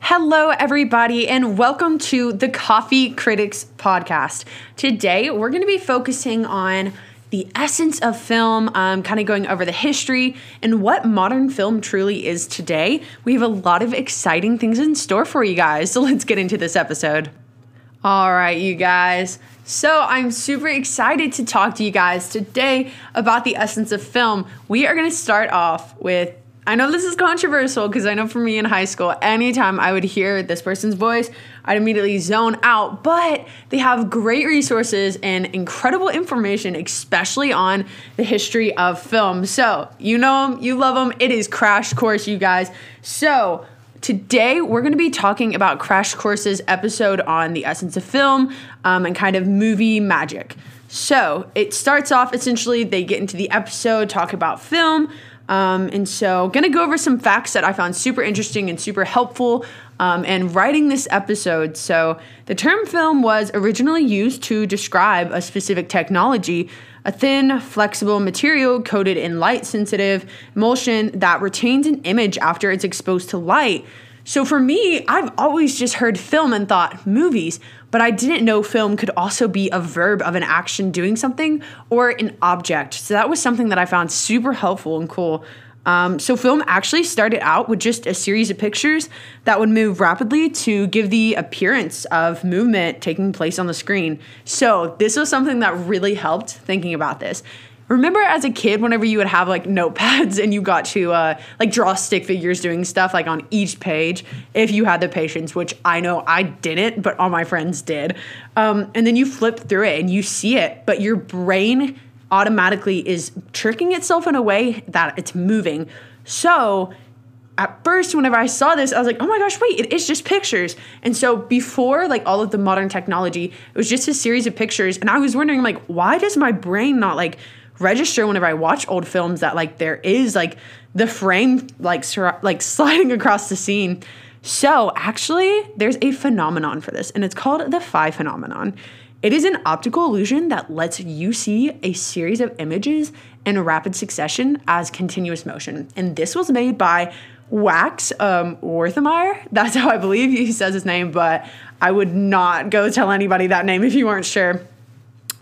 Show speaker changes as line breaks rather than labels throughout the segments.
Hello, everybody, and welcome to the Coffee Critics Podcast. Today, we're going to be focusing on the essence of film, um, kind of going over the history and what modern film truly is today. We have a lot of exciting things in store for you guys, so let's get into this episode. All right, you guys. So, I'm super excited to talk to you guys today about the essence of film. We are going to start off with I know this is controversial because I know for me in high school, anytime I would hear this person's voice, I'd immediately zone out. But they have great resources and incredible information, especially on the history of film. So, you know them, you love them. It is Crash Course, you guys. So, Today, we're going to be talking about Crash Course's episode on the essence of film um, and kind of movie magic. So, it starts off essentially, they get into the episode, talk about film, um, and so, gonna go over some facts that I found super interesting and super helpful um, in writing this episode. So, the term film was originally used to describe a specific technology, a thin, flexible material coated in light sensitive emulsion that retains an image after it's exposed to light. So, for me, I've always just heard film and thought movies, but I didn't know film could also be a verb of an action doing something or an object. So that was something that I found super helpful and cool. Um, so, film actually started out with just a series of pictures that would move rapidly to give the appearance of movement taking place on the screen. So, this was something that really helped thinking about this. Remember as a kid, whenever you would have like notepads and you got to uh, like draw stick figures doing stuff like on each page, if you had the patience, which I know I didn't, but all my friends did. Um, and then you flip through it and you see it, but your brain automatically is tricking itself in a way that it's moving. So at first whenever i saw this i was like oh my gosh wait it is just pictures and so before like all of the modern technology it was just a series of pictures and i was wondering like why does my brain not like register whenever I watch old films that like there is like the frame like sur- like sliding across the scene. So, actually, there's a phenomenon for this, and it's called the phi phenomenon. It is an optical illusion that lets you see a series of images in rapid succession as continuous motion. And this was made by Max um, Wertheimer. That's how I believe he says his name, but I would not go tell anybody that name if you weren't sure.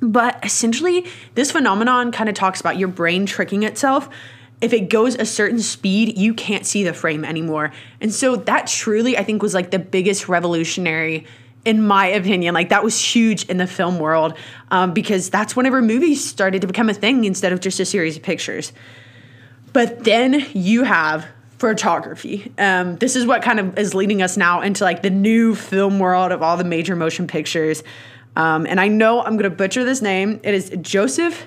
But essentially, this phenomenon kind of talks about your brain tricking itself. If it goes a certain speed, you can't see the frame anymore. And so that truly, I think, was like the biggest revolutionary in my opinion. Like that was huge in the film world um, because that's whenever movies started to become a thing instead of just a series of pictures. But then you have photography. Um, this is what kind of is leading us now into like the new film world of all the major motion pictures. Um, and I know I'm going to butcher this name. It is Joseph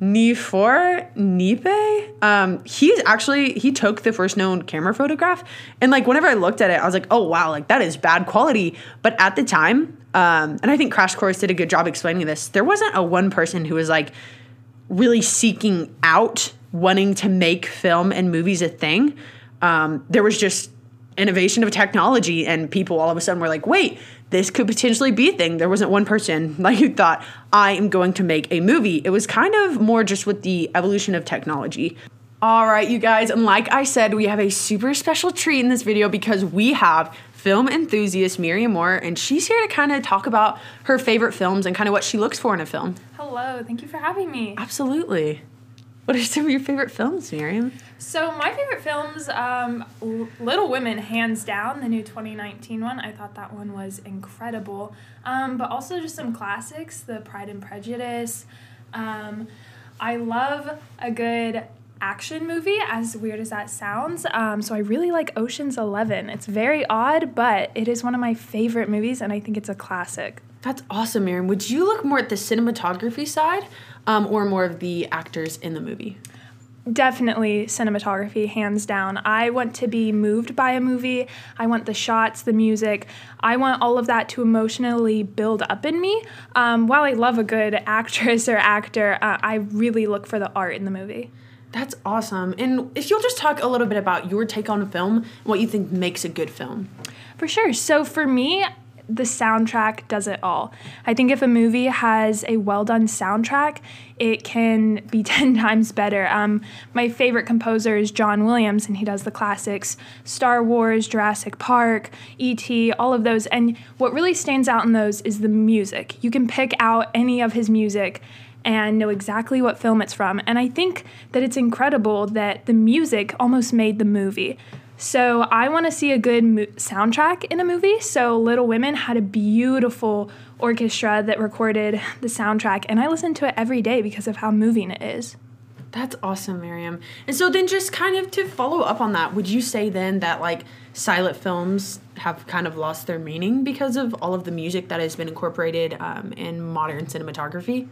Nifor Nipe. Um, he's actually he took the first known camera photograph, and like whenever I looked at it, I was like, oh wow, like that is bad quality. But at the time, um, and I think Crash Course did a good job explaining this. There wasn't a one person who was like really seeking out wanting to make film and movies a thing. Um, there was just innovation of technology, and people all of a sudden were like, wait, this could potentially be a thing. There wasn't one person like who thought, I am going to make a movie. It was kind of more just with the evolution of technology. All right, you guys, and like I said, we have a super special treat in this video because we have film enthusiast Miriam Moore, and she's here to kind of talk about her favorite films and kind of what she looks for in a film.
Hello, thank you for having me.
Absolutely. What are some of your favorite films, Miriam?
So my favorite films, um, Little Women, hands down, the new 2019 one. I thought that one was incredible. Um, but also just some classics, the Pride and Prejudice. Um, I love a good action movie, as weird as that sounds. Um, so I really like Ocean's Eleven. It's very odd, but it is one of my favorite movies, and I think it's a classic.
That's awesome, Miriam. Would you look more at the cinematography side um, or more of the actors in the movie?
Definitely cinematography, hands down. I want to be moved by a movie. I want the shots, the music. I want all of that to emotionally build up in me. Um, while I love a good actress or actor, uh, I really look for the art in the movie.
That's awesome. And if you'll just talk a little bit about your take on a film, what you think makes a good film.
For sure. So for me, the soundtrack does it all. I think if a movie has a well done soundtrack, it can be 10 times better. Um, my favorite composer is John Williams, and he does the classics Star Wars, Jurassic Park, E.T., all of those. And what really stands out in those is the music. You can pick out any of his music and know exactly what film it's from. And I think that it's incredible that the music almost made the movie. So I want to see a good mo- soundtrack in a movie. So Little Women had a beautiful orchestra that recorded the soundtrack, and I listen to it every day because of how moving it is.
That's awesome, Miriam. And so then just kind of to follow up on that, would you say then that like silent films have kind of lost their meaning because of all of the music that has been incorporated um, in modern cinematography?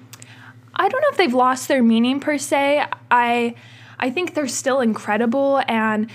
I don't know if they've lost their meaning per se. I I think they're still incredible and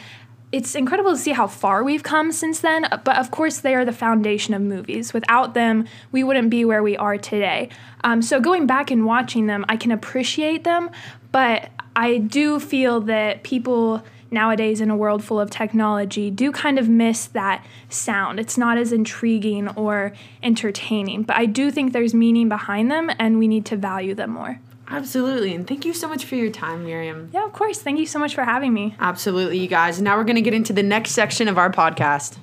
it's incredible to see how far we've come since then, but of course, they are the foundation of movies. Without them, we wouldn't be where we are today. Um, so, going back and watching them, I can appreciate them, but I do feel that people nowadays in a world full of technology do kind of miss that sound. It's not as intriguing or entertaining, but I do think there's meaning behind them and we need to value them more.
Absolutely. And thank you so much for your time, Miriam.
Yeah, of course. Thank you so much for having me.
Absolutely, you guys. Now we're going to get into the next section of our podcast.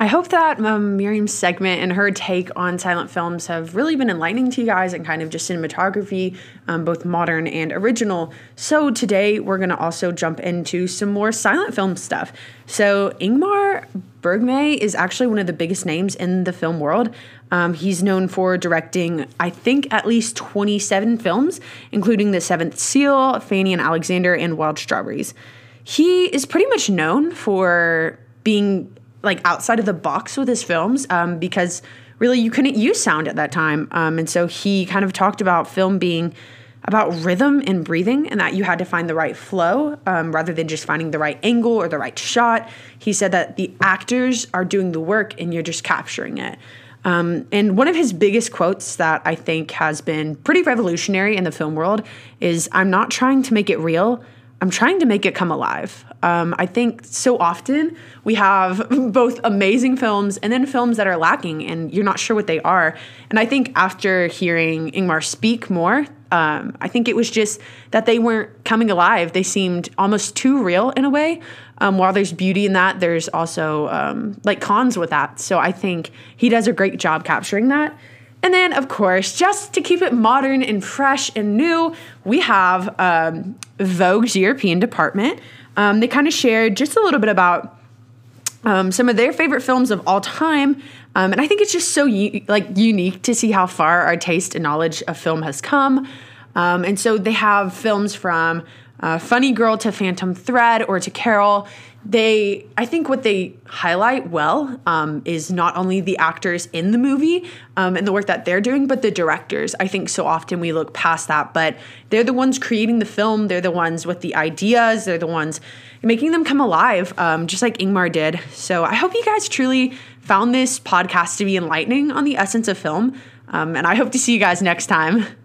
I hope that um, Miriam's segment and her take on silent films have really been enlightening to you guys and kind of just cinematography, um, both modern and original. So today we're going to also jump into some more silent film stuff. So Ingmar Bergman is actually one of the biggest names in the film world. Um, he's known for directing, I think, at least 27 films, including The Seventh Seal, Fanny and Alexander, and Wild Strawberries. He is pretty much known for being like outside of the box with his films um, because really you couldn't use sound at that time. Um, and so he kind of talked about film being about rhythm and breathing and that you had to find the right flow um, rather than just finding the right angle or the right shot. He said that the actors are doing the work and you're just capturing it. Um, and one of his biggest quotes that I think has been pretty revolutionary in the film world is I'm not trying to make it real, I'm trying to make it come alive. Um, I think so often we have both amazing films and then films that are lacking, and you're not sure what they are. And I think after hearing Ingmar speak more, um, I think it was just that they weren't coming alive. They seemed almost too real in a way. Um, while there's beauty in that, there's also um, like cons with that. So I think he does a great job capturing that. And then, of course, just to keep it modern and fresh and new, we have um, Vogue's European department. Um, they kind of shared just a little bit about um, some of their favorite films of all time. Um, and I think it's just so u- like unique to see how far our taste and knowledge of film has come. Um, and so they have films from uh, Funny Girl to Phantom Thread or to Carol. They i think what they highlight well um, is not only the actors in the movie um, and the work that they're doing but the directors. I think so often we look past that but they're the ones creating the film. They're the ones with the ideas. They're the ones making them come alive um, just like ingmar did. So i hope you guys truly found this podcast to be enlightening on the essence of film um, and i hope to see you guys next time